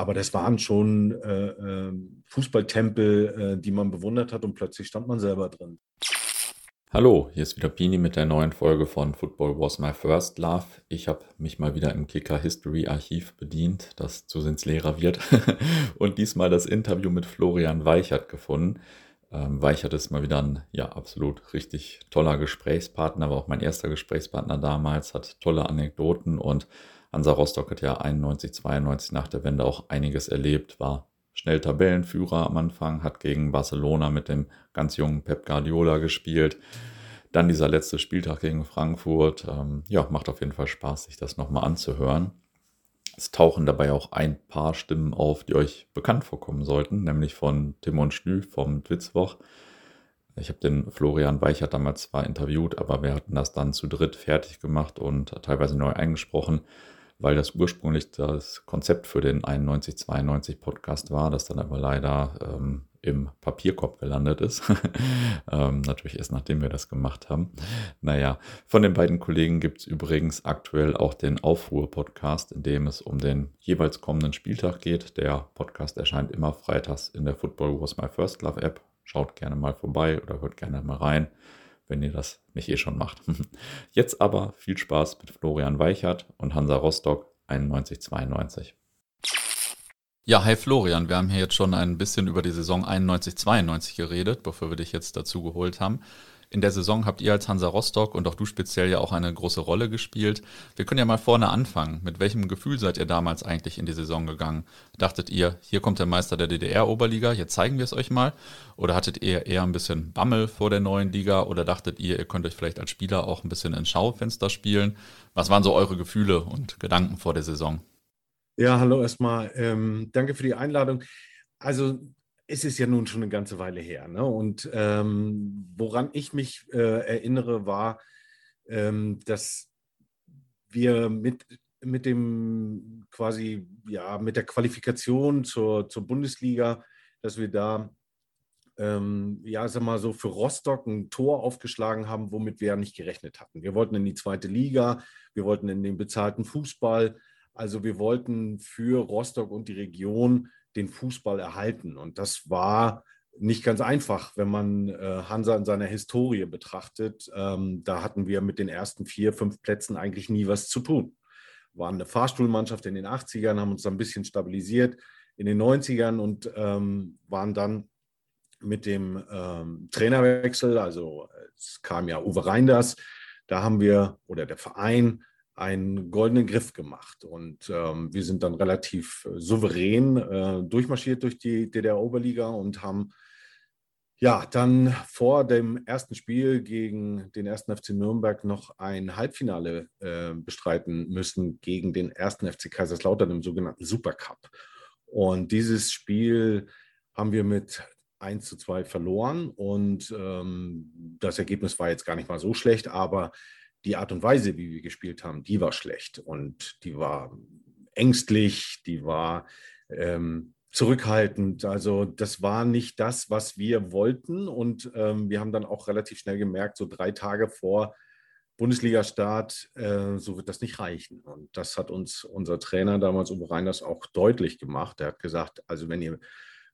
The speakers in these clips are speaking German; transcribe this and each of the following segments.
Aber das waren schon äh, äh, Fußballtempel, äh, die man bewundert hat und plötzlich stand man selber drin. Hallo, hier ist wieder Pini mit der neuen Folge von Football Was My First Love. Ich habe mich mal wieder im Kicker History Archiv bedient, das zusehends leerer wird, und diesmal das Interview mit Florian Weichert gefunden. Ähm, Weichert ist mal wieder ein ja absolut richtig toller Gesprächspartner, war auch mein erster Gesprächspartner damals, hat tolle Anekdoten und Hansa Rostock hat ja 91, 92 nach der Wende auch einiges erlebt, war schnell Tabellenführer am Anfang, hat gegen Barcelona mit dem ganz jungen Pep Guardiola gespielt. Dann dieser letzte Spieltag gegen Frankfurt. Ähm, ja, macht auf jeden Fall Spaß, sich das nochmal anzuhören. Es tauchen dabei auch ein paar Stimmen auf, die euch bekannt vorkommen sollten, nämlich von Timon Schlü vom Twitzwoch. Ich habe den Florian Weichert damals zwar interviewt, aber wir hatten das dann zu dritt fertig gemacht und teilweise neu eingesprochen weil das ursprünglich das Konzept für den 91-92 Podcast war, das dann aber leider ähm, im Papierkorb gelandet ist. ähm, natürlich erst nachdem wir das gemacht haben. Naja, von den beiden Kollegen gibt es übrigens aktuell auch den Aufruhr-Podcast, in dem es um den jeweils kommenden Spieltag geht. Der Podcast erscheint immer freitags in der Football Was My First Love App. Schaut gerne mal vorbei oder hört gerne mal rein wenn ihr das nicht eh schon macht. Jetzt aber viel Spaß mit Florian Weichert und Hansa Rostock 91-92. Ja, hi Florian, wir haben hier jetzt schon ein bisschen über die Saison 91-92 geredet, bevor wir dich jetzt dazu geholt haben. In der Saison habt ihr als Hansa Rostock und auch du speziell ja auch eine große Rolle gespielt. Wir können ja mal vorne anfangen. Mit welchem Gefühl seid ihr damals eigentlich in die Saison gegangen? Dachtet ihr, hier kommt der Meister der DDR-Oberliga, jetzt zeigen wir es euch mal? Oder hattet ihr eher ein bisschen Bammel vor der neuen Liga? Oder dachtet ihr, ihr könnt euch vielleicht als Spieler auch ein bisschen ins Schaufenster spielen? Was waren so eure Gefühle und Gedanken vor der Saison? Ja, hallo erstmal. Ähm, danke für die Einladung. Also es ist ja nun schon eine ganze Weile her. Ne? Und ähm, woran ich mich äh, erinnere, war, ähm, dass wir mit, mit dem quasi, ja, mit der Qualifikation zur, zur Bundesliga, dass wir da, ähm, ja, sag mal so, für Rostock ein Tor aufgeschlagen haben, womit wir ja nicht gerechnet hatten. Wir wollten in die zweite Liga, wir wollten in den bezahlten Fußball. Also wir wollten für Rostock und die Region den Fußball erhalten. Und das war nicht ganz einfach, wenn man äh, Hansa in seiner Historie betrachtet. Ähm, da hatten wir mit den ersten vier, fünf Plätzen eigentlich nie was zu tun. Waren eine Fahrstuhlmannschaft in den 80ern, haben uns ein bisschen stabilisiert in den 90ern und ähm, waren dann mit dem ähm, Trainerwechsel, also es kam ja Uwe Reinders, da haben wir, oder der Verein, einen goldenen Griff gemacht. Und ähm, wir sind dann relativ äh, souverän äh, durchmarschiert durch die DDR-Oberliga und haben ja dann vor dem ersten Spiel gegen den ersten FC Nürnberg noch ein Halbfinale äh, bestreiten müssen gegen den ersten FC Kaiserslautern im sogenannten Supercup. Und dieses Spiel haben wir mit 1 zu 2 verloren und ähm, das Ergebnis war jetzt gar nicht mal so schlecht, aber die Art und Weise, wie wir gespielt haben, die war schlecht und die war ängstlich, die war ähm, zurückhaltend. Also das war nicht das, was wir wollten und ähm, wir haben dann auch relativ schnell gemerkt, so drei Tage vor Bundesliga-Start, äh, so wird das nicht reichen. Und das hat uns unser Trainer damals, Uwe Reiners, auch deutlich gemacht. Er hat gesagt, also wenn ihr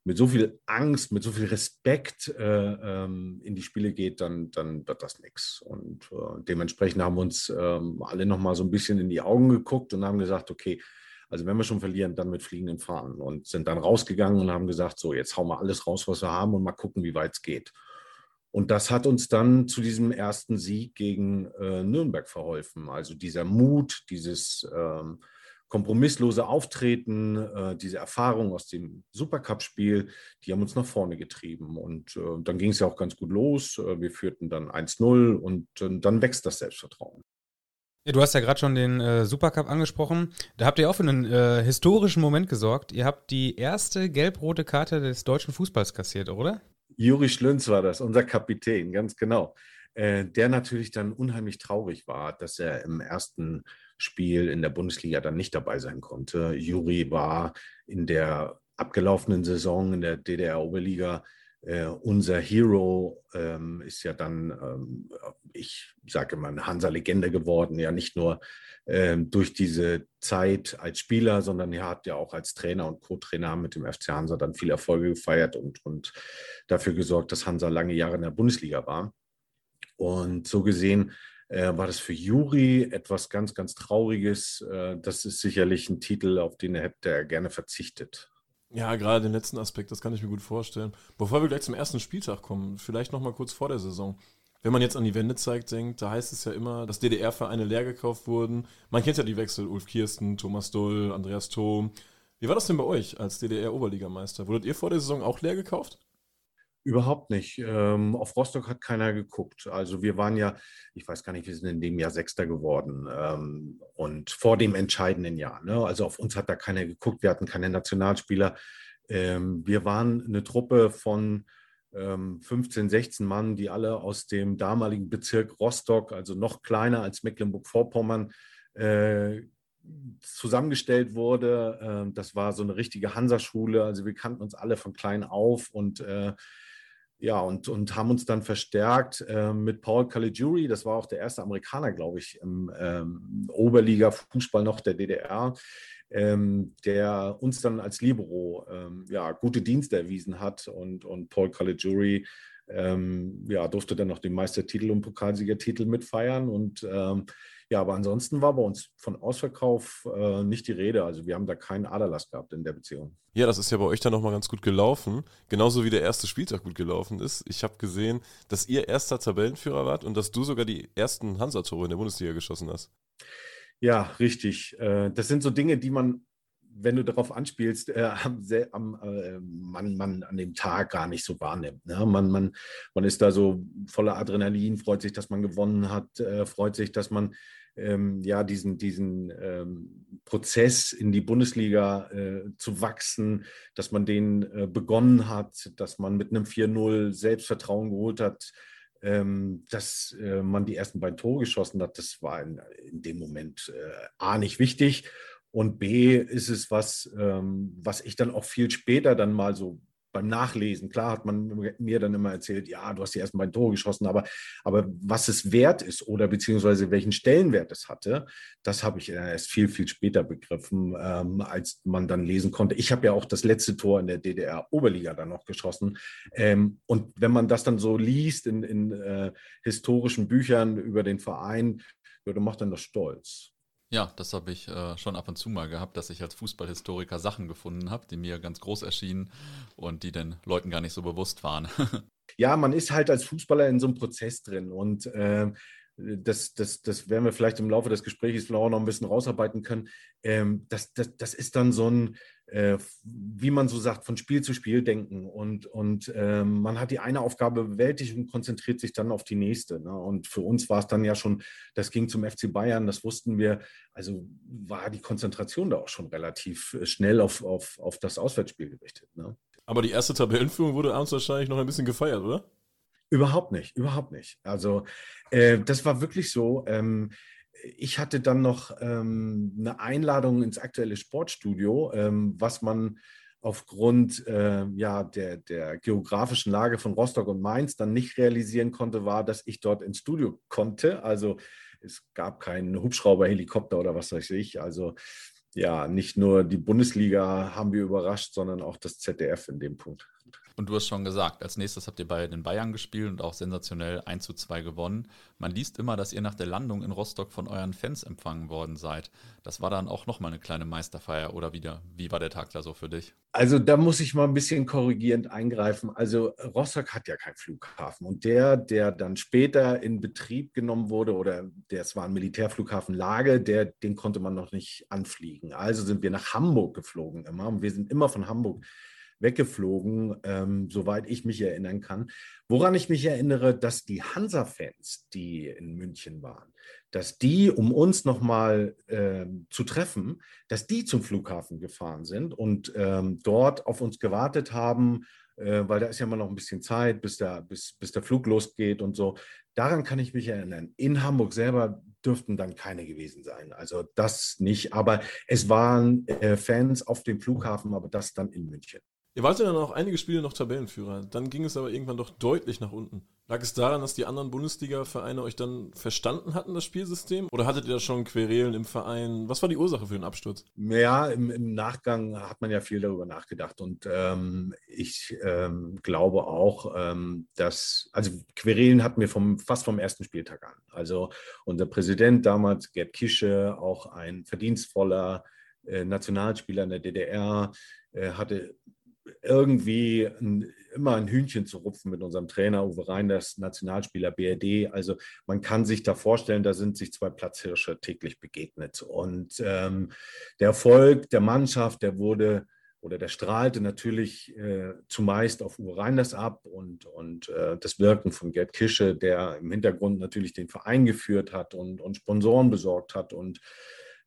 mit so viel Angst, mit so viel Respekt äh, ähm, in die Spiele geht, dann, dann wird das nichts. Und äh, dementsprechend haben uns ähm, alle nochmal so ein bisschen in die Augen geguckt und haben gesagt, okay, also wenn wir schon verlieren, dann mit fliegenden Fahnen. Und sind dann rausgegangen und haben gesagt, so, jetzt hauen wir alles raus, was wir haben und mal gucken, wie weit es geht. Und das hat uns dann zu diesem ersten Sieg gegen äh, Nürnberg verholfen. Also dieser Mut, dieses ähm, kompromisslose Auftreten, äh, diese Erfahrung aus dem Supercup-Spiel, die haben uns nach vorne getrieben. Und äh, dann ging es ja auch ganz gut los. Äh, wir führten dann 1-0 und äh, dann wächst das Selbstvertrauen. Ja, du hast ja gerade schon den äh, Supercup angesprochen. Da habt ihr auch für einen äh, historischen Moment gesorgt. Ihr habt die erste gelb-rote Karte des deutschen Fußballs kassiert, oder? Juri Schlünz war das, unser Kapitän, ganz genau. der natürlich dann unheimlich traurig war, dass er im ersten Spiel in der Bundesliga dann nicht dabei sein konnte. Juri war in der abgelaufenen Saison in der DDR-Oberliga äh, unser Hero ähm, ist ja dann, ähm, ich sage mal, Hansa-Legende geworden, ja nicht nur ähm, durch diese Zeit als Spieler, sondern er hat ja auch als Trainer und Co-Trainer mit dem FC Hansa dann viele Erfolge gefeiert und, und dafür gesorgt, dass Hansa lange Jahre in der Bundesliga war. Und so gesehen äh, war das für Juri etwas ganz, ganz Trauriges. Äh, das ist sicherlich ein Titel, auf den er hätte gerne verzichtet. Ja, gerade den letzten Aspekt, das kann ich mir gut vorstellen. Bevor wir gleich zum ersten Spieltag kommen, vielleicht noch mal kurz vor der Saison. Wenn man jetzt an die Wendezeit denkt, da heißt es ja immer, dass DDR-Vereine leer gekauft wurden. Man kennt ja die Wechsel, Ulf Kirsten, Thomas Doll, Andreas Thom. Wie war das denn bei euch als DDR-Oberligameister? Wurdet ihr vor der Saison auch leer gekauft? Überhaupt nicht. Ähm, auf Rostock hat keiner geguckt. Also wir waren ja, ich weiß gar nicht, wir sind in dem Jahr Sechster geworden ähm, und vor dem entscheidenden Jahr. Ne? Also auf uns hat da keiner geguckt. Wir hatten keine Nationalspieler. Ähm, wir waren eine Truppe von 15, ähm, 16 Mann, die alle aus dem damaligen Bezirk Rostock, also noch kleiner als Mecklenburg-Vorpommern, äh, zusammengestellt wurde. Ähm, das war so eine richtige Hansa-Schule. Also wir kannten uns alle von klein auf und äh, ja, und, und haben uns dann verstärkt äh, mit Paul Caligiuri, das war auch der erste Amerikaner, glaube ich, im ähm, Oberliga-Fußball noch der DDR, ähm, der uns dann als Libero ähm, ja, gute Dienste erwiesen hat. Und, und Paul Caligiuri ähm, ja, durfte dann noch den Meistertitel und Pokalsiegertitel mitfeiern. Und ähm, ja, aber ansonsten war bei uns von Ausverkauf äh, nicht die Rede. Also wir haben da keinen Aderlass gehabt in der Beziehung. Ja, das ist ja bei euch dann nochmal ganz gut gelaufen. Genauso wie der erste Spieltag gut gelaufen ist. Ich habe gesehen, dass ihr erster Tabellenführer wart und dass du sogar die ersten Hansa-Tore in der Bundesliga geschossen hast. Ja, richtig. Äh, das sind so Dinge, die man wenn du darauf anspielst, äh, am, äh, man, man an dem Tag gar nicht so wahrnimmt. Ne? Man, man, man ist da so voller Adrenalin, freut sich, dass man gewonnen hat, äh, freut sich, dass man ähm, ja diesen, diesen ähm, Prozess in die Bundesliga äh, zu wachsen, dass man den äh, begonnen hat, dass man mit einem 4-0 Selbstvertrauen geholt hat. Ähm, dass äh, man die ersten beiden Tore geschossen hat, das war in, in dem Moment A nicht wichtig und B ist es was, ähm, was ich dann auch viel später dann mal so beim Nachlesen, klar hat man mir dann immer erzählt, ja, du hast die ersten beiden Tore geschossen, aber, aber was es wert ist oder beziehungsweise welchen Stellenwert es hatte, das habe ich erst viel, viel später begriffen, ähm, als man dann lesen konnte. Ich habe ja auch das letzte Tor in der DDR-Oberliga dann noch geschossen. Ähm, und wenn man das dann so liest in, in äh, historischen Büchern über den Verein, ja, dann macht dann das stolz. Ja, das habe ich äh, schon ab und zu mal gehabt, dass ich als Fußballhistoriker Sachen gefunden habe, die mir ganz groß erschienen und die den Leuten gar nicht so bewusst waren. ja, man ist halt als Fußballer in so einem Prozess drin und äh, das, das, das werden wir vielleicht im Laufe des Gesprächs auch noch ein bisschen rausarbeiten können. Ähm, das, das, das ist dann so ein, äh, wie man so sagt, von Spiel zu Spiel denken. Und, und ähm, man hat die eine Aufgabe bewältigt und konzentriert sich dann auf die nächste. Ne? Und für uns war es dann ja schon, das ging zum FC Bayern, das wussten wir. Also war die Konzentration da auch schon relativ äh, schnell auf, auf, auf das Auswärtsspiel gerichtet. Ne? Aber die erste Tabellenführung wurde abends wahrscheinlich noch ein bisschen gefeiert, oder? Überhaupt nicht, überhaupt nicht. Also äh, das war wirklich so. Ähm, ich hatte dann noch ähm, eine Einladung ins aktuelle Sportstudio, ähm, was man aufgrund äh, ja, der, der geografischen Lage von Rostock und Mainz dann nicht realisieren konnte, war, dass ich dort ins Studio konnte. Also es gab keinen Hubschrauber, Helikopter oder was weiß ich. Also ja, nicht nur die Bundesliga haben wir überrascht, sondern auch das ZDF in dem Punkt. Und du hast schon gesagt, als nächstes habt ihr bei den Bayern gespielt und auch sensationell 1 zu 2 gewonnen. Man liest immer, dass ihr nach der Landung in Rostock von euren Fans empfangen worden seid. Das war dann auch nochmal eine kleine Meisterfeier oder wieder? Wie war der Tag da so für dich? Also da muss ich mal ein bisschen korrigierend eingreifen. Also Rostock hat ja keinen Flughafen und der, der dann später in Betrieb genommen wurde oder der es war ein Militärflughafen Lage, der, den konnte man noch nicht anfliegen. Also sind wir nach Hamburg geflogen immer und wir sind immer von Hamburg weggeflogen, ähm, soweit ich mich erinnern kann. Woran ich mich erinnere, dass die Hansa-Fans, die in München waren, dass die, um uns nochmal äh, zu treffen, dass die zum Flughafen gefahren sind und ähm, dort auf uns gewartet haben, äh, weil da ist ja immer noch ein bisschen Zeit, bis der, bis, bis der Flug losgeht und so. Daran kann ich mich erinnern. In Hamburg selber dürften dann keine gewesen sein. Also das nicht. Aber es waren äh, Fans auf dem Flughafen, aber das dann in München. Ihr wart ja dann auch einige Spiele noch Tabellenführer. Dann ging es aber irgendwann doch deutlich nach unten. Lag es daran, dass die anderen Bundesliga-Vereine euch dann verstanden hatten, das Spielsystem? Oder hattet ihr da schon Querelen im Verein? Was war die Ursache für den Absturz? Ja, im, im Nachgang hat man ja viel darüber nachgedacht. Und ähm, ich ähm, glaube auch, ähm, dass, also Querelen hatten wir vom, fast vom ersten Spieltag an. Also unser Präsident damals, Gerd Kische, auch ein verdienstvoller äh, Nationalspieler in der DDR, äh, hatte irgendwie ein, immer ein Hühnchen zu rupfen mit unserem Trainer Uwe Reinders, Nationalspieler BRD. Also man kann sich da vorstellen, da sind sich zwei Platzhirsche täglich begegnet. Und ähm, der Erfolg der Mannschaft, der wurde oder der strahlte natürlich äh, zumeist auf Uwe Reinders ab und, und äh, das Wirken von Gerd Kische, der im Hintergrund natürlich den Verein geführt hat und, und Sponsoren besorgt hat und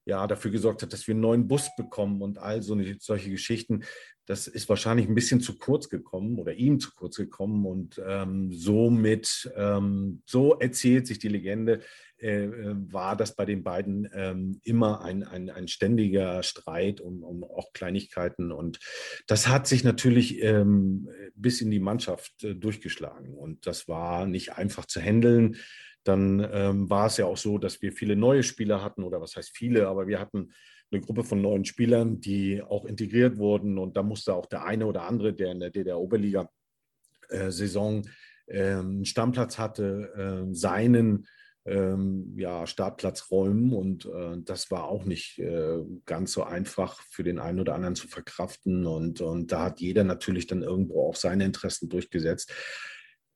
ja, dafür gesorgt hat, dass wir einen neuen Bus bekommen und all so eine, solche Geschichten. Das ist wahrscheinlich ein bisschen zu kurz gekommen oder ihm zu kurz gekommen und ähm, somit, ähm, so erzählt sich die Legende, äh, äh, war das bei den beiden ähm, immer ein, ein, ein ständiger Streit um, um auch Kleinigkeiten und das hat sich natürlich ähm, bis in die Mannschaft äh, durchgeschlagen und das war nicht einfach zu handeln dann ähm, war es ja auch so, dass wir viele neue Spieler hatten, oder was heißt viele, aber wir hatten eine Gruppe von neuen Spielern, die auch integriert wurden. Und da musste auch der eine oder andere, der in der DDR-Oberliga-Saison äh, einen Stammplatz hatte, äh, seinen ähm, ja, Startplatz räumen. Und äh, das war auch nicht äh, ganz so einfach für den einen oder anderen zu verkraften. Und, und da hat jeder natürlich dann irgendwo auch seine Interessen durchgesetzt.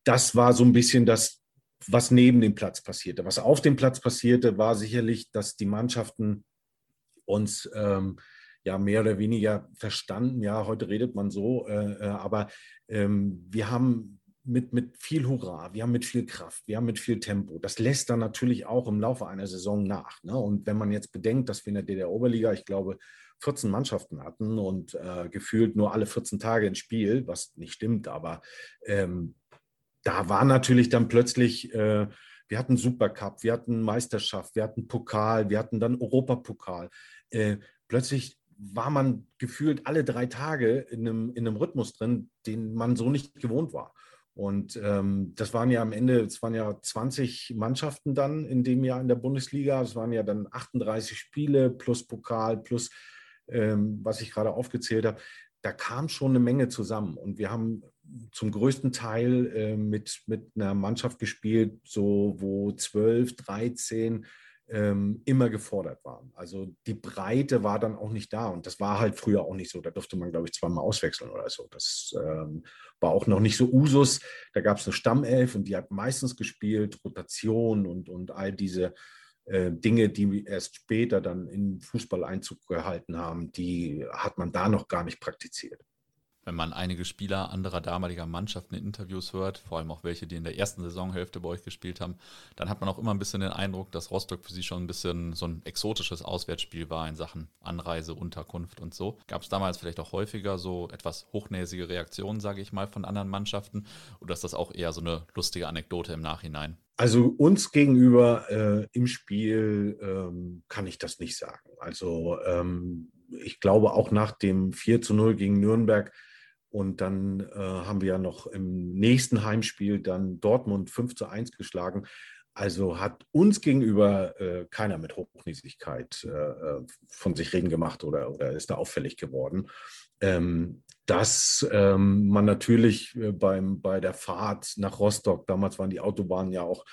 Das war so ein bisschen das, was neben dem Platz passierte. Was auf dem Platz passierte, war sicherlich, dass die Mannschaften uns ähm, ja mehr oder weniger verstanden. Ja, heute redet man so, äh, äh, aber ähm, wir haben mit, mit viel Hurra, wir haben mit viel Kraft, wir haben mit viel Tempo. Das lässt dann natürlich auch im Laufe einer Saison nach. Ne? Und wenn man jetzt bedenkt, dass wir in der DDR-Oberliga, ich glaube, 14 Mannschaften hatten und äh, gefühlt nur alle 14 Tage ein Spiel, was nicht stimmt, aber ähm, da war natürlich dann plötzlich, äh, wir hatten Supercup, wir hatten Meisterschaft, wir hatten Pokal, wir hatten dann Europapokal. Äh, plötzlich war man gefühlt alle drei Tage in einem, in einem Rhythmus drin, den man so nicht gewohnt war. Und ähm, das waren ja am Ende, es waren ja 20 Mannschaften dann in dem Jahr in der Bundesliga. Es waren ja dann 38 Spiele plus Pokal plus ähm, was ich gerade aufgezählt habe. Da kam schon eine Menge zusammen. Und wir haben zum größten Teil äh, mit, mit einer Mannschaft gespielt, so wo 12, 13 ähm, immer gefordert waren. Also die Breite war dann auch nicht da und das war halt früher auch nicht so. Da durfte man, glaube ich, zweimal auswechseln oder so. Das ähm, war auch noch nicht so Usus. Da gab es eine Stammelf und die hat meistens gespielt, Rotation und, und all diese äh, Dinge, die erst später dann in Fußball Einzug gehalten haben, die hat man da noch gar nicht praktiziert wenn man einige Spieler anderer damaliger Mannschaften in Interviews hört, vor allem auch welche, die in der ersten Saisonhälfte bei euch gespielt haben, dann hat man auch immer ein bisschen den Eindruck, dass Rostock für sie schon ein bisschen so ein exotisches Auswärtsspiel war in Sachen Anreise, Unterkunft und so. Gab es damals vielleicht auch häufiger so etwas hochnäsige Reaktionen, sage ich mal, von anderen Mannschaften? Oder ist das auch eher so eine lustige Anekdote im Nachhinein? Also uns gegenüber äh, im Spiel ähm, kann ich das nicht sagen. Also ähm, ich glaube auch nach dem 4 zu 0 gegen Nürnberg und dann äh, haben wir ja noch im nächsten Heimspiel dann Dortmund 5 zu 1 geschlagen. Also hat uns gegenüber äh, keiner mit Hochnäsigkeit äh, äh, von sich reden gemacht oder, oder ist da auffällig geworden. Ähm, dass ähm, man natürlich äh, beim, bei der Fahrt nach Rostock, damals waren die Autobahnen ja auch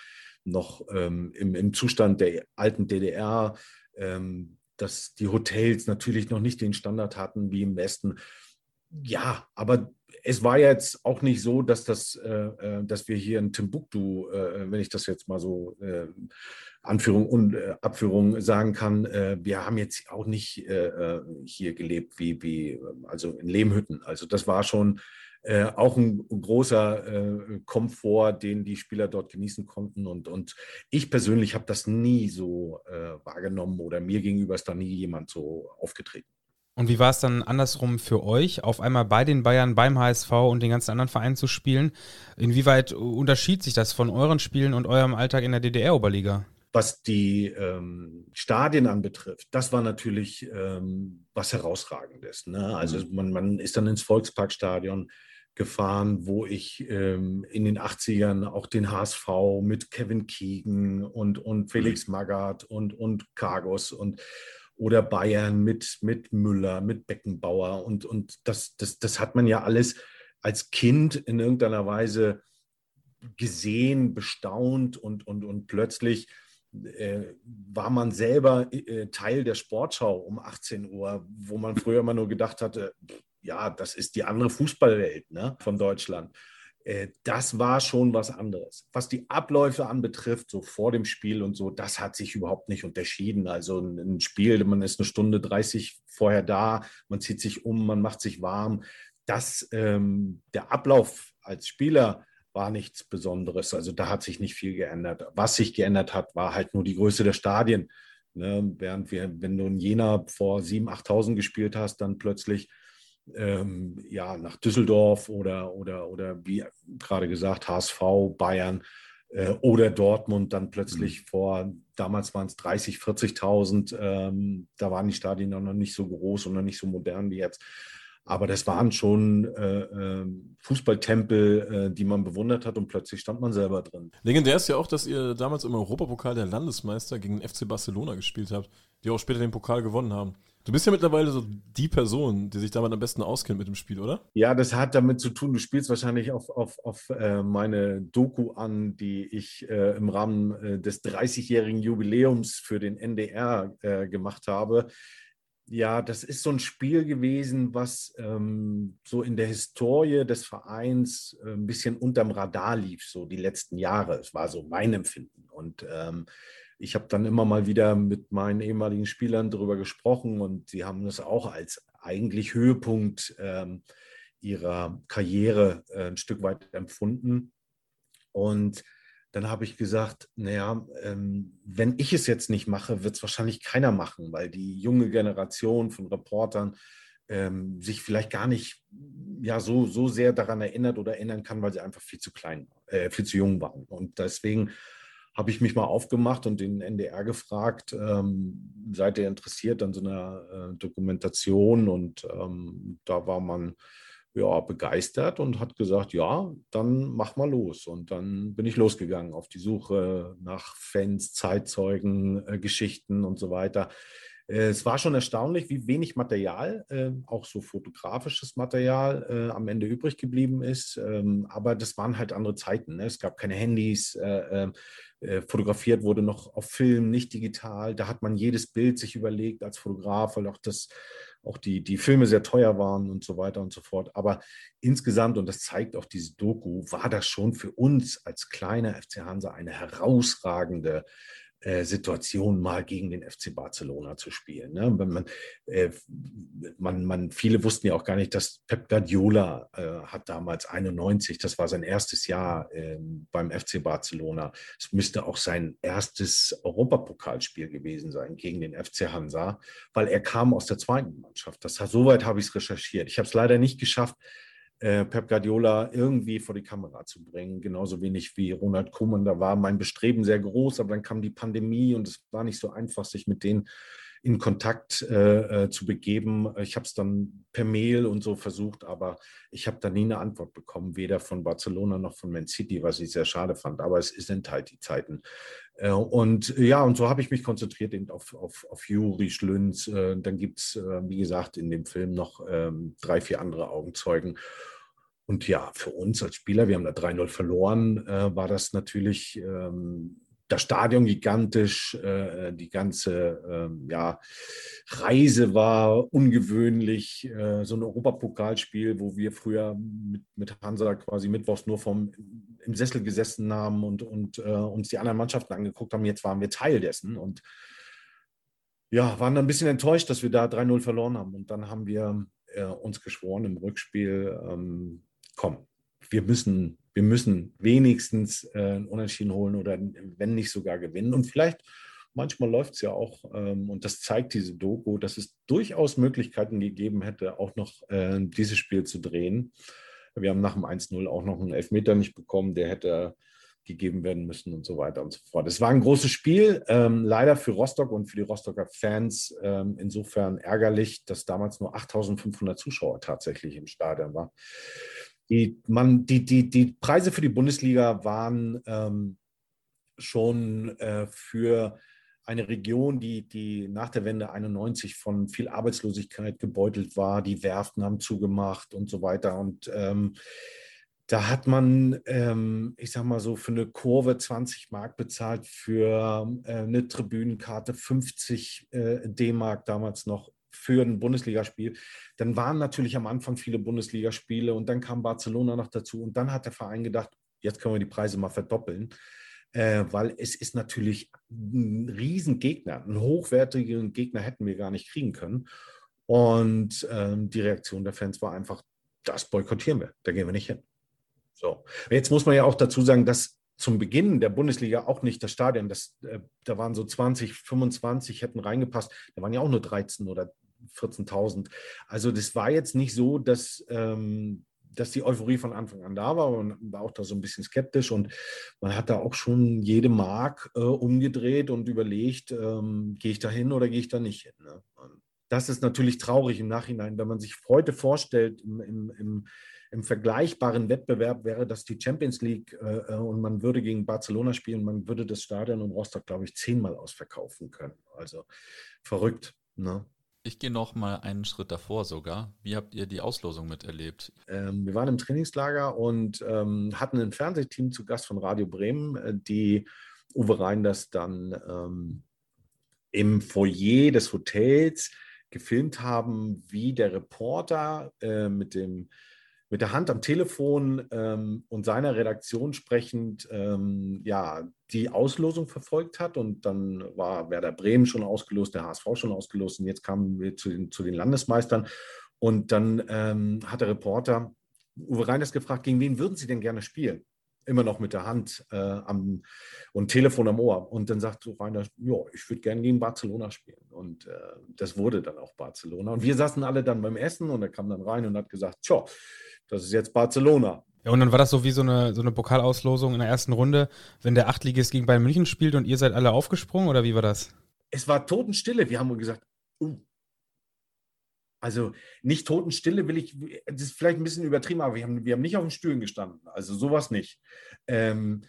noch ähm, im, im Zustand der alten DDR, ähm, dass die Hotels natürlich noch nicht den Standard hatten wie im Westen ja, aber es war jetzt auch nicht so, dass das, äh, äh, dass wir hier in Timbuktu, äh, wenn ich das jetzt mal so äh, Anführung und äh, Abführung sagen kann, äh, wir haben jetzt auch nicht hier gelebt wie, wie, also in Lehmhütten. Also das war schon auch ein großer Komfort, den die Spieler dort genießen konnten. Und, und ich persönlich habe das nie so wahrgenommen oder mir gegenüber ist da nie jemand so aufgetreten. Und wie war es dann andersrum für euch, auf einmal bei den Bayern, beim HSV und den ganzen anderen Vereinen zu spielen? Inwieweit unterschied sich das von euren Spielen und eurem Alltag in der DDR-Oberliga? Was die ähm, Stadien anbetrifft, das war natürlich ähm, was Herausragendes. Ne? Also mhm. man, man ist dann ins Volksparkstadion gefahren, wo ich ähm, in den 80ern auch den HSV mit Kevin Keegan und, und Felix mhm. Magath und, und Cargos und oder Bayern mit, mit Müller, mit Beckenbauer. Und, und das, das, das hat man ja alles als Kind in irgendeiner Weise gesehen, bestaunt und, und, und plötzlich äh, war man selber äh, Teil der Sportschau um 18 Uhr, wo man früher immer nur gedacht hatte, ja, das ist die andere Fußballwelt ne, von Deutschland. Äh, das war schon was anderes. Was die Abläufe anbetrifft, so vor dem Spiel und so, das hat sich überhaupt nicht unterschieden. Also ein Spiel, man ist eine Stunde 30 vorher da, man zieht sich um, man macht sich warm. Das, ähm, der Ablauf als Spieler war nichts Besonderes. Also da hat sich nicht viel geändert. Was sich geändert hat, war halt nur die Größe der Stadien. Ne? Während wir, wenn du in Jena vor 7.000, 8.000 gespielt hast, dann plötzlich ähm, ja, nach Düsseldorf oder, oder, oder wie gerade gesagt, HSV, Bayern äh, oder Dortmund dann plötzlich mhm. vor, damals waren es 30, 40.000, ähm, da waren die Stadien noch nicht so groß und noch nicht so modern wie jetzt. Aber das waren schon äh, äh, Fußballtempel, äh, die man bewundert hat und plötzlich stand man selber drin. Legendär ist ja auch, dass ihr damals im Europapokal der Landesmeister gegen den FC Barcelona gespielt habt, die auch später den Pokal gewonnen haben. Du bist ja mittlerweile so die Person, die sich damit am besten auskennt mit dem Spiel, oder? Ja, das hat damit zu tun, du spielst wahrscheinlich auf, auf, auf äh, meine Doku an, die ich äh, im Rahmen äh, des 30-jährigen Jubiläums für den NDR äh, gemacht habe. Ja, das ist so ein Spiel gewesen, was ähm, so in der Historie des Vereins äh, ein bisschen unterm Radar lief, so die letzten Jahre. Es war so mein Empfinden. Und ähm, ich habe dann immer mal wieder mit meinen ehemaligen Spielern darüber gesprochen und sie haben das auch als eigentlich Höhepunkt ähm, ihrer Karriere äh, ein Stück weit empfunden. Und dann habe ich gesagt, naja, ähm, wenn ich es jetzt nicht mache, wird es wahrscheinlich keiner machen, weil die junge Generation von Reportern ähm, sich vielleicht gar nicht ja, so, so sehr daran erinnert oder erinnern kann, weil sie einfach viel zu klein, äh, viel zu jung waren. Und deswegen habe ich mich mal aufgemacht und den NDR gefragt, ähm, seid ihr interessiert an so einer äh, Dokumentation? Und ähm, da war man ja, begeistert und hat gesagt, ja, dann mach mal los. Und dann bin ich losgegangen auf die Suche nach Fans, Zeitzeugen, äh, Geschichten und so weiter. Äh, es war schon erstaunlich, wie wenig Material, äh, auch so fotografisches Material, äh, am Ende übrig geblieben ist. Ähm, aber das waren halt andere Zeiten. Ne? Es gab keine Handys. Äh, äh, äh, fotografiert wurde noch auf Film, nicht digital. Da hat man jedes Bild sich überlegt als Fotograf, weil auch das auch die, die Filme sehr teuer waren und so weiter und so fort. Aber insgesamt, und das zeigt auch diese Doku, war das schon für uns als kleiner FC Hansa eine herausragende Situation mal gegen den FC Barcelona zu spielen. Ne? Man, äh, man, man, viele wussten ja auch gar nicht, dass Pep Guardiola äh, hat damals 91, das war sein erstes Jahr ähm, beim FC Barcelona. Es müsste auch sein erstes Europapokalspiel gewesen sein gegen den FC Hansa, weil er kam aus der zweiten Mannschaft. Das, soweit habe ich es recherchiert. Ich habe es leider nicht geschafft, äh, Pep Guardiola irgendwie vor die Kamera zu bringen. Genauso wenig wie Ronald Koeman. Da war mein Bestreben sehr groß, aber dann kam die Pandemie und es war nicht so einfach, sich mit denen in Kontakt äh, äh, zu begeben. Ich habe es dann per Mail und so versucht, aber ich habe da nie eine Antwort bekommen, weder von Barcelona noch von Man City, was ich sehr schade fand. Aber es sind halt die Zeiten. Äh, und ja, und so habe ich mich konzentriert eben auf, auf, auf Juri Schlünz. Äh, dann gibt es, wie gesagt, in dem Film noch ähm, drei, vier andere Augenzeugen. Und ja, für uns als Spieler, wir haben da 3-0 verloren, war das natürlich ähm, das Stadion gigantisch, äh, die ganze äh, ja, Reise war ungewöhnlich. Äh, so ein Europapokalspiel, wo wir früher mit, mit Hansa quasi mittwochs nur vom, im Sessel gesessen haben und, und äh, uns die anderen Mannschaften angeguckt haben. Jetzt waren wir Teil dessen und ja, waren dann ein bisschen enttäuscht, dass wir da 3-0 verloren haben. Und dann haben wir äh, uns geschworen im Rückspiel, ähm, komm, wir müssen wir müssen wenigstens äh, Unentschieden holen oder wenn nicht sogar gewinnen. Und vielleicht, manchmal läuft es ja auch, ähm, und das zeigt diese Doku, dass es durchaus Möglichkeiten gegeben hätte, auch noch äh, dieses Spiel zu drehen. Wir haben nach dem 1-0 auch noch einen Elfmeter nicht bekommen. Der hätte gegeben werden müssen und so weiter und so fort. Es war ein großes Spiel, ähm, leider für Rostock und für die Rostocker Fans ähm, insofern ärgerlich, dass damals nur 8500 Zuschauer tatsächlich im Stadion waren. Die, man, die, die, die Preise für die Bundesliga waren ähm, schon äh, für eine Region, die, die nach der Wende 91 von viel Arbeitslosigkeit gebeutelt war. Die Werften haben zugemacht und so weiter. Und ähm, da hat man, ähm, ich sag mal so, für eine Kurve 20 Mark bezahlt, für äh, eine Tribünenkarte 50 äh, D-Mark damals noch für ein Bundesligaspiel. Dann waren natürlich am Anfang viele Bundesligaspiele und dann kam Barcelona noch dazu und dann hat der Verein gedacht, jetzt können wir die Preise mal verdoppeln äh, weil es ist natürlich ein Riesengegner, einen hochwertigen Gegner hätten wir gar nicht kriegen können. Und ähm, die Reaktion der Fans war einfach, das boykottieren wir, da gehen wir nicht hin. So, jetzt muss man ja auch dazu sagen, dass zum Beginn der Bundesliga auch nicht das Stadion, das, äh, da waren so 20, 25 hätten reingepasst, da waren ja auch nur 13 oder 14.000. Also das war jetzt nicht so, dass ähm, dass die Euphorie von Anfang an da war. Man war auch da so ein bisschen skeptisch und man hat da auch schon jede Mark äh, umgedreht und überlegt, ähm, gehe ich da hin oder gehe ich da nicht hin. Ne? das ist natürlich traurig im Nachhinein, wenn man sich heute vorstellt, im, im, im, im vergleichbaren Wettbewerb wäre das die Champions League äh, äh und man würde gegen Barcelona spielen, man würde das Stadion in Rostock, glaube ich, zehnmal ausverkaufen können. Also verrückt. Ne? Ich gehe noch mal einen Schritt davor sogar. Wie habt ihr die Auslosung miterlebt? Ähm, wir waren im Trainingslager und ähm, hatten ein Fernsehteam zu Gast von Radio Bremen, äh, die Uwe Reinders dann ähm, im Foyer des Hotels gefilmt haben, wie der Reporter äh, mit dem mit der Hand am Telefon ähm, und seiner Redaktion sprechend ähm, ja, die Auslosung verfolgt hat. Und dann war Werder Bremen schon ausgelost, der HSV schon ausgelost und jetzt kamen wir zu den, zu den Landesmeistern. Und dann ähm, hat der Reporter Uwe Reiners gefragt, gegen wen würden Sie denn gerne spielen? Immer noch mit der Hand äh, am, und Telefon am Ohr. Und dann sagt Reiners, ja, ich würde gerne gegen Barcelona spielen. Und äh, das wurde dann auch Barcelona. Und wir saßen alle dann beim Essen und er kam dann rein und hat gesagt, tja, das ist jetzt Barcelona. Ja, und dann war das so wie so eine, so eine Pokalauslosung in der ersten Runde, wenn der Achtligist gegen Bayern München spielt und ihr seid alle aufgesprungen oder wie war das? Es war Totenstille. Wir haben gesagt, uh. Also nicht Totenstille will ich, das ist vielleicht ein bisschen übertrieben, aber wir haben, wir haben nicht auf den Stühlen gestanden. Also sowas nicht. Ähm,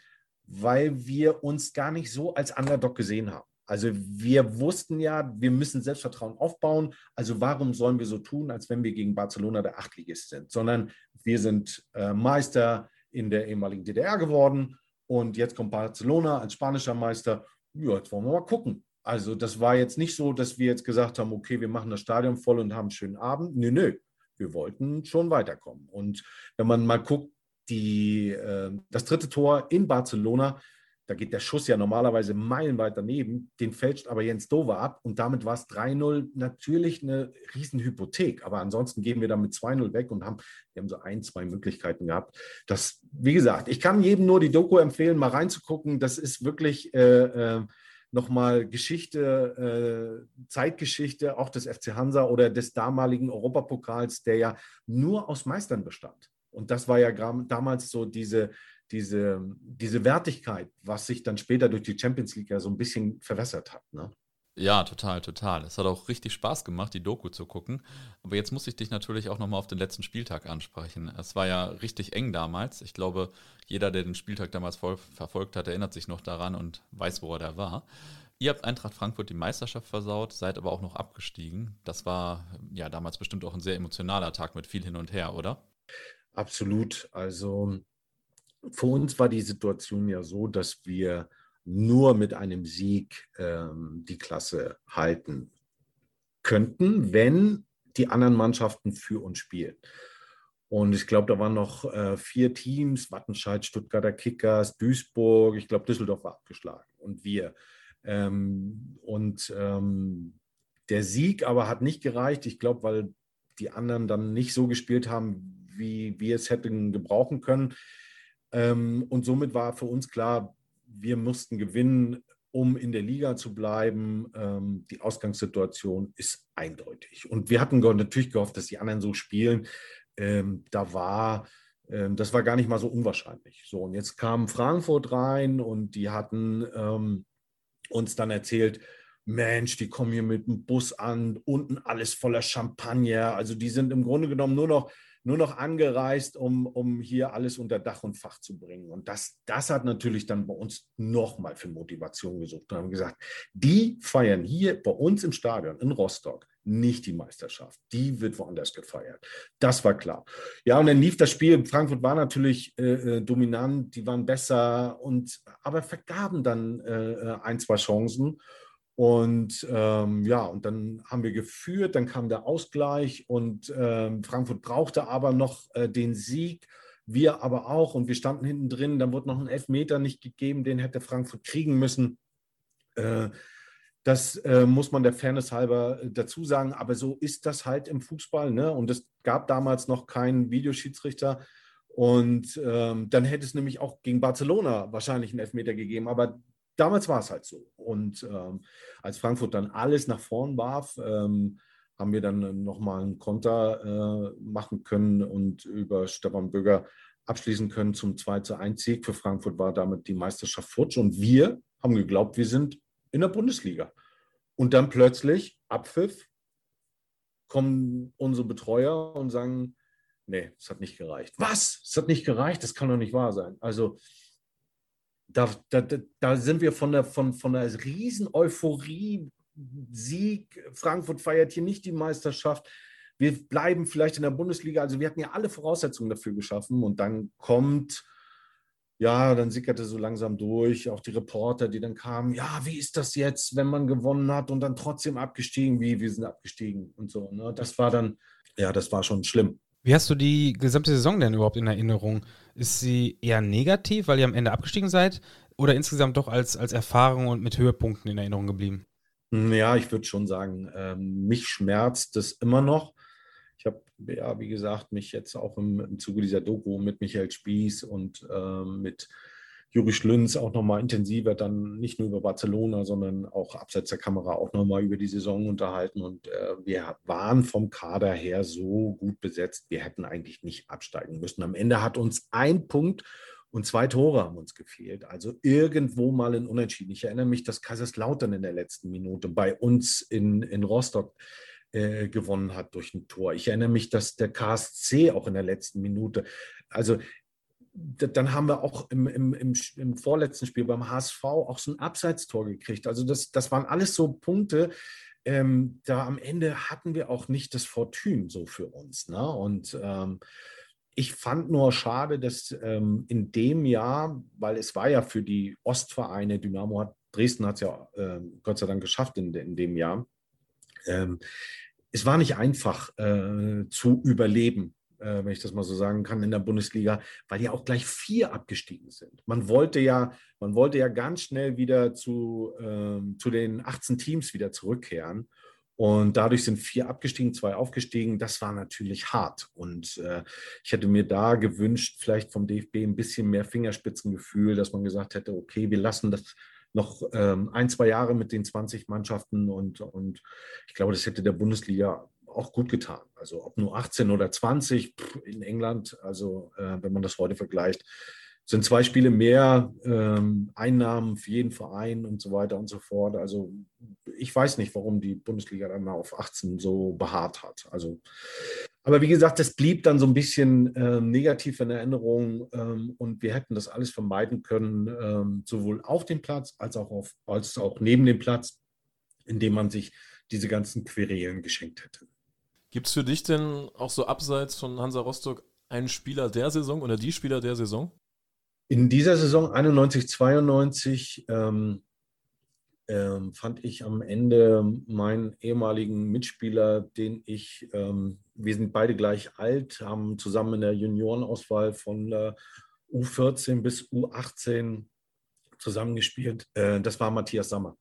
weil wir uns gar nicht so als Underdog gesehen haben. Also wir wussten ja, wir müssen Selbstvertrauen aufbauen. Also warum sollen wir so tun, als wenn wir gegen Barcelona der Achtligist sind? Sondern wir sind äh, Meister in der ehemaligen DDR geworden und jetzt kommt Barcelona als spanischer Meister. Ja, jetzt wollen wir mal gucken. Also das war jetzt nicht so, dass wir jetzt gesagt haben, okay, wir machen das Stadion voll und haben einen schönen Abend. Nö, nö. Wir wollten schon weiterkommen. Und wenn man mal guckt, die, äh, das dritte Tor in Barcelona, da geht der Schuss ja normalerweise meilenweit daneben, den fälscht aber Jens Dover ab und damit war es 3-0 natürlich eine Riesenhypothek, aber ansonsten gehen wir dann mit 2-0 weg und haben, wir haben so ein, zwei Möglichkeiten gehabt. Das, wie gesagt, ich kann jedem nur die Doku empfehlen, mal reinzugucken, das ist wirklich äh, äh, nochmal Geschichte, äh, Zeitgeschichte auch des FC Hansa oder des damaligen Europapokals, der ja nur aus Meistern bestand. Und das war ja damals so diese, diese, diese Wertigkeit, was sich dann später durch die Champions League ja so ein bisschen verwässert hat. Ne? Ja, total, total. Es hat auch richtig Spaß gemacht, die Doku zu gucken. Aber jetzt muss ich dich natürlich auch nochmal auf den letzten Spieltag ansprechen. Es war ja richtig eng damals. Ich glaube, jeder, der den Spieltag damals verfolgt hat, erinnert sich noch daran und weiß, wo er da war. Ihr habt Eintracht Frankfurt die Meisterschaft versaut, seid aber auch noch abgestiegen. Das war ja damals bestimmt auch ein sehr emotionaler Tag mit viel hin und her, oder? Absolut. Also für uns war die Situation ja so, dass wir nur mit einem Sieg ähm, die Klasse halten könnten, wenn die anderen Mannschaften für uns spielen. Und ich glaube, da waren noch äh, vier Teams, Wattenscheid, Stuttgarter Kickers, Duisburg, ich glaube, Düsseldorf war abgeschlagen und wir. Ähm, und ähm, der Sieg aber hat nicht gereicht, ich glaube, weil die anderen dann nicht so gespielt haben, wie wir es hätten gebrauchen können. Ähm, und somit war für uns klar, wir mussten gewinnen, um in der Liga zu bleiben. Ähm, die Ausgangssituation ist eindeutig. Und wir hatten natürlich gehofft, dass die anderen so spielen. Ähm, da war Ähm, das war gar nicht mal so unwahrscheinlich. So, und jetzt kam Frankfurt rein und die hatten ähm, uns dann erzählt, Mensch, die kommen hier mit dem Bus an, unten alles voller Champagner. Also die sind im Grunde genommen nur noch, nur noch angereist, um, um hier alles unter Dach und Fach zu bringen. Und das, das hat natürlich dann bei uns nochmal für Motivation gesucht. Und haben gesagt, die feiern hier bei uns im Stadion in Rostock nicht die Meisterschaft. Die wird woanders gefeiert. Das war klar. Ja, und dann lief das Spiel. Frankfurt war natürlich äh, äh dominant, die waren besser und aber vergaben dann äh, äh, ein, zwei Chancen. Und ähm, ja, und dann haben wir geführt, dann kam der Ausgleich und ähm, Frankfurt brauchte aber noch äh, den Sieg, wir aber auch und wir standen hinten drin. Dann wurde noch ein Elfmeter nicht gegeben, den hätte Frankfurt kriegen müssen. Äh, das äh, muss man der Fairness halber äh, dazu sagen, aber so ist das halt im Fußball. Ne? Und es gab damals noch keinen Videoschiedsrichter. Und ähm, dann hätte es nämlich auch gegen Barcelona wahrscheinlich einen Elfmeter gegeben. Aber damals war es halt so. Und ähm, als Frankfurt dann alles nach vorn warf, ähm, haben wir dann nochmal einen Konter äh, machen können und über Stefan Böger abschließen können zum 2 zu 1 Sieg. Für Frankfurt war damit die Meisterschaft futsch und wir haben geglaubt, wir sind in der Bundesliga. Und dann plötzlich, Abpfiff, kommen unsere Betreuer und sagen, nee, es hat nicht gereicht. Was? Es hat nicht gereicht? Das kann doch nicht wahr sein. Also da, da, da sind wir von der, von, von der riesen Euphorie, Sieg, Frankfurt feiert hier nicht die Meisterschaft. Wir bleiben vielleicht in der Bundesliga. Also wir hatten ja alle Voraussetzungen dafür geschaffen und dann kommt ja, dann sickerte so langsam durch, auch die Reporter, die dann kamen, ja, wie ist das jetzt, wenn man gewonnen hat und dann trotzdem abgestiegen, wie, wir sind abgestiegen und so. Ne? Das war dann, ja, das war schon schlimm. Wie hast du die gesamte Saison denn überhaupt in Erinnerung? Ist sie eher negativ, weil ihr am Ende abgestiegen seid, oder insgesamt doch als, als Erfahrung und mit Höhepunkten in Erinnerung geblieben? Ja, ich würde schon sagen, ähm, mich schmerzt es immer noch. Ich habe ja, wie gesagt, mich jetzt auch im, im Zuge dieser Doku mit Michael Spieß und äh, mit Juri Schlünz auch nochmal intensiver dann nicht nur über Barcelona, sondern auch abseits der Kamera auch nochmal über die Saison unterhalten. Und äh, wir waren vom Kader her so gut besetzt, wir hätten eigentlich nicht absteigen müssen. Am Ende hat uns ein Punkt und zwei Tore haben uns gefehlt. Also irgendwo mal ein Unentschieden. Ich erinnere mich, dass Kaiserslautern in der letzten Minute bei uns in, in Rostock äh, gewonnen hat durch ein Tor. Ich erinnere mich, dass der KSC auch in der letzten Minute, also dann haben wir auch im, im, im, im, vorletzten Spiel beim HSV auch so ein Abseitstor gekriegt. Also das, das waren alles so Punkte, ähm, da am Ende hatten wir auch nicht das Fortune so für uns. Ne? Und ähm, ich fand nur schade, dass ähm, in dem Jahr, weil es war ja für die Ostvereine, Dynamo hat, Dresden hat es ja äh, Gott sei Dank geschafft in, in dem Jahr, ähm, es war nicht einfach äh, zu überleben, wenn ich das mal so sagen kann, in der Bundesliga, weil ja auch gleich vier abgestiegen sind. Man wollte ja, man wollte ja ganz schnell wieder zu, äh, zu den 18 Teams wieder zurückkehren. Und dadurch sind vier abgestiegen, zwei aufgestiegen. Das war natürlich hart. Und äh, ich hätte mir da gewünscht, vielleicht vom DFB ein bisschen mehr Fingerspitzengefühl, dass man gesagt hätte, okay, wir lassen das noch ähm, ein, zwei Jahre mit den 20 Mannschaften und, und ich glaube, das hätte der Bundesliga auch gut getan. Also ob nur 18 oder 20 in England, also äh, wenn man das heute vergleicht, sind zwei Spiele mehr ähm, Einnahmen für jeden Verein und so weiter und so fort. Also ich weiß nicht, warum die Bundesliga dann mal auf 18 so beharrt hat. Also, aber wie gesagt, das blieb dann so ein bisschen ähm, negativ in Erinnerung ähm, und wir hätten das alles vermeiden können, ähm, sowohl auf dem Platz als auch, auf, als auch neben dem Platz, indem man sich diese ganzen Querelen geschenkt hätte. Gibt es für dich denn auch so abseits von Hansa Rostock einen Spieler der Saison oder die Spieler der Saison? In dieser Saison 91, 92 ähm, ähm, fand ich am Ende meinen ehemaligen Mitspieler, den ich, ähm, wir sind beide gleich alt, haben zusammen in der Juniorenauswahl von äh, U14 bis U18 zusammengespielt. Äh, das war Matthias Sammer,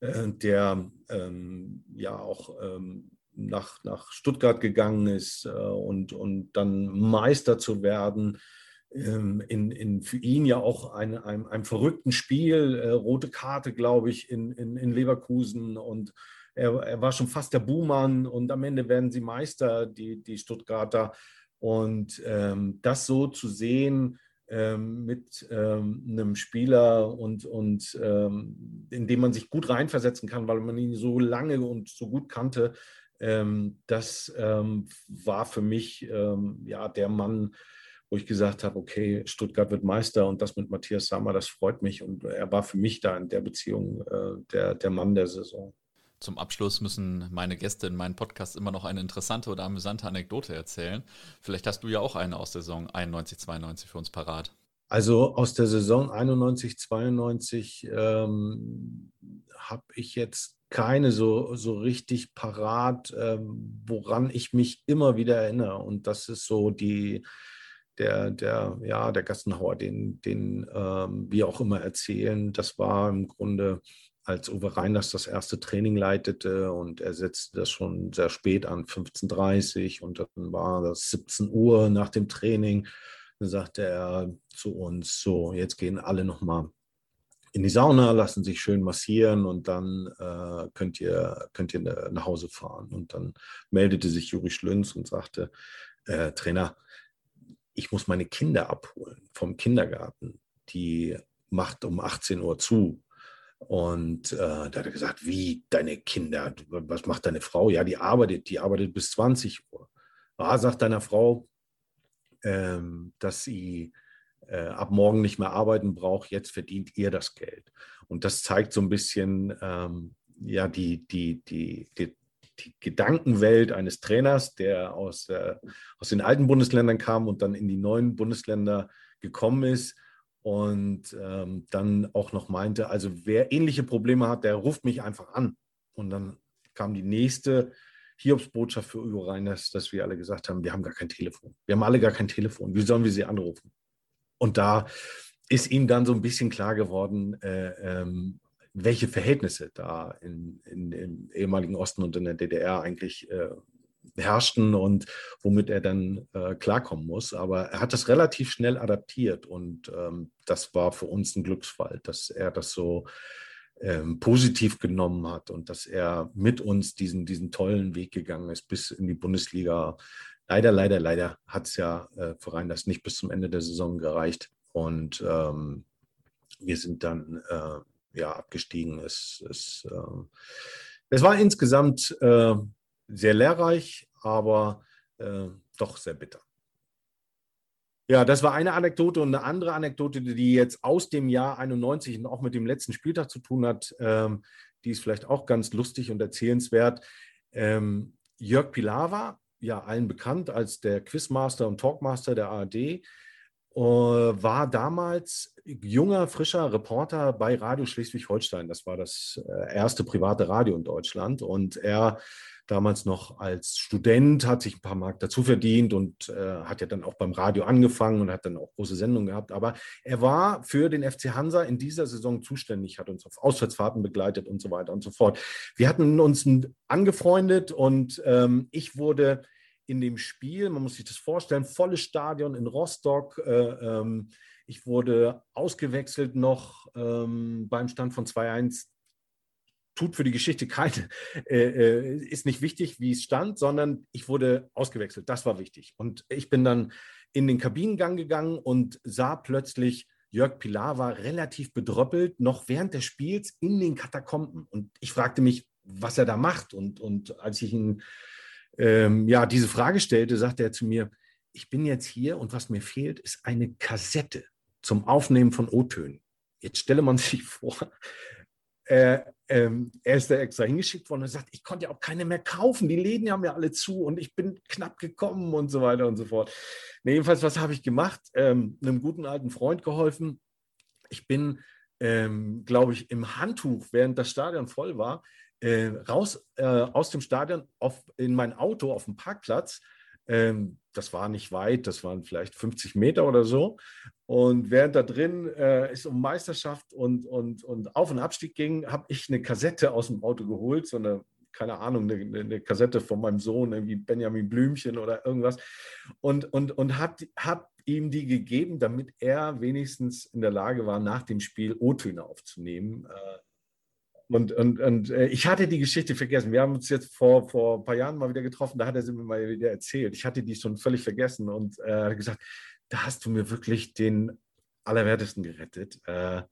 äh, der ähm, ja auch ähm, nach, nach Stuttgart gegangen ist äh, und, und dann Meister zu werden ähm, in, in für ihn ja auch ein, einem, einem verrückten Spiel, äh, rote Karte, glaube ich, in, in, in Leverkusen und er, er, war schon fast der Buhmann und am Ende werden sie Meister, die, die Stuttgarter. Und ähm, das so zu sehen ähm, mit ähm, einem Spieler und, und ähm, in dem man sich gut reinversetzen kann, weil man ihn so lange und so gut kannte, ähm, das ähm, war für mich ja der Mann, wo ich gesagt habe, okay, Stuttgart wird Meister und das mit Matthias Sammer, das freut mich. Und er war für mich da in der Beziehung äh, der, der Mann der Saison. Zum Abschluss müssen meine Gäste in meinem Podcast immer noch eine interessante oder amüsante Anekdote erzählen. Vielleicht hast du ja auch eine aus der Saison 91, 92 für uns parat. Also aus der Saison 91, 92 ähm, habe ich jetzt keine so, so richtig parat, ähm, woran ich mich immer wieder erinnere. Und das ist so die, der, der, ja, der Gassenhauer, den, den ähm, wir auch immer erzählen. Das war im Grunde, als Uwe Reiners das erste Training leitete und er setzte das schon sehr spät an, 15.30 Uhr und dann war das 17 Uhr nach dem Training. Dann sagte er zu uns, so, jetzt gehen alle nochmal in die Sauna, lassen sich schön massieren und dann äh, könnt, ihr, könnt ihr nach Hause fahren. Und dann meldete sich Juri Schlünz und sagte, äh, Trainer, ich muss meine Kinder abholen vom Kindergarten. Die macht um 18 Uhr zu. Und äh, da hat er gesagt, wie deine Kinder, was macht deine Frau? Ja, die arbeitet, die arbeitet bis 20 Uhr. Ah, sagt deiner Frau, ähm, dass sie äh, ab morgen nicht mehr arbeiten braucht, jetzt verdient ihr das Geld. Und das zeigt so ein bisschen ähm, ja, die, die, die, die, die Gedankenwelt eines Trainers, der aus, äh, aus den alten Bundesländern kam und dann in die neuen Bundesländer gekommen ist und ähm, dann auch noch meinte, also wer ähnliche Probleme hat, der ruft mich einfach an. Und dann kam die nächste Hiobsbotschaft für Uwe Reiners, dass wir alle gesagt haben, wir haben gar kein Telefon. Wir haben alle gar kein Telefon. Wie sollen wir sie anrufen? Und da ist ihm dann so ein bisschen klar geworden, äh, ähm, welche Verhältnisse da in, in, im ehemaligen Osten und in der DDR eigentlich äh, herrschten und womit er dann äh, klarkommen muss. Aber er hat das relativ schnell adaptiert und ähm, das war für uns ein Glücksfall, dass er das so ähm, positiv genommen hat und dass er mit uns diesen, diesen tollen Weg gegangen ist bis in die Bundesliga. Leider, leider, leider hat es ja äh, für Rhein nicht bis zum Ende der Saison gereicht. Und ähm, wir sind dann äh, ja, abgestiegen. Es, es, äh, es war insgesamt äh, sehr lehrreich, aber äh, doch sehr bitter. Ja, das war eine Anekdote und eine andere Anekdote, die jetzt aus dem Jahr 91 und auch mit dem letzten Spieltag zu tun hat, ähm, die ist vielleicht auch ganz lustig und erzählenswert. Ähm, Jörg Pilawa, ja allen bekannt als der Quizmaster und Talkmaster der ARD, äh, war damals junger, frischer Reporter bei Radio Schleswig-Holstein. Das war das äh, erste private Radio in Deutschland. Und er damals noch als Student, hat sich ein paar Mark dazu verdient und äh, hat ja dann auch beim Radio angefangen und hat dann auch große Sendungen gehabt. Aber er war für den FC Hansa in dieser Saison zuständig, hat uns auf Auswärtsfahrten begleitet und so weiter und so fort. Wir hatten uns angefreundet und ähm, ich wurde in dem Spiel, man muss sich das vorstellen, volles Stadion in Rostock. Äh, ähm, ich wurde ausgewechselt noch ähm, beim Stand von 2-1. Tut für die Geschichte keine, äh, äh, ist nicht wichtig, wie es stand, sondern ich wurde ausgewechselt. Das war wichtig. Und ich bin dann in den Kabinengang gegangen und sah plötzlich Jörg Pilawa relativ bedröppelt, noch während des Spiels in den Katakomben. Und ich fragte mich, was er da macht. Und, und als ich ihn ähm, ja, diese Frage stellte, sagte er zu mir, ich bin jetzt hier und was mir fehlt, ist eine Kassette zum Aufnehmen von O-Tönen. Jetzt stelle man sich vor, äh, ähm, er ist da extra hingeschickt worden und sagt, ich konnte ja auch keine mehr kaufen, die Läden haben ja alle zu und ich bin knapp gekommen und so weiter und so fort. Nee, jedenfalls, was habe ich gemacht? Ähm, einem guten alten Freund geholfen. Ich bin, ähm, glaube ich, im Handtuch, während das Stadion voll war, äh, raus äh, aus dem Stadion auf, in mein Auto auf dem Parkplatz. Ähm, das war nicht weit, das waren vielleicht 50 Meter oder so. Und während da drin äh, es um Meisterschaft und, und, und Auf- und Abstieg ging, habe ich eine Kassette aus dem Auto geholt, so eine, keine Ahnung, eine, eine Kassette von meinem Sohn, irgendwie Benjamin Blümchen oder irgendwas. Und, und, und habe hab ihm die gegeben, damit er wenigstens in der Lage war, nach dem Spiel O-Töne aufzunehmen. Äh, Und, und, und äh, ich hatte die Geschichte vergessen. Wir haben uns jetzt vor, vor ein paar Jahren mal wieder getroffen, da hat er sie mir mal wieder erzählt. Ich hatte die schon völlig vergessen und äh, gesagt, da hast du mir wirklich den Allerwertesten gerettet. Äh,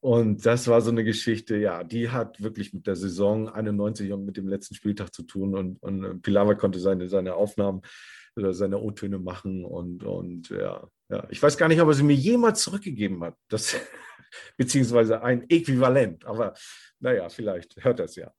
und das war so eine Geschichte, ja, die hat wirklich mit der Saison 91 und mit dem letzten Spieltag zu tun. Und, und äh, Pilawa konnte seine, seine Aufnahmen oder seine O-Töne machen. Und, und ja, ja, ich weiß gar nicht, ob er sie mir jemals zurückgegeben hat. Das, beziehungsweise ein Äquivalent. Aber naja, vielleicht hört es ja.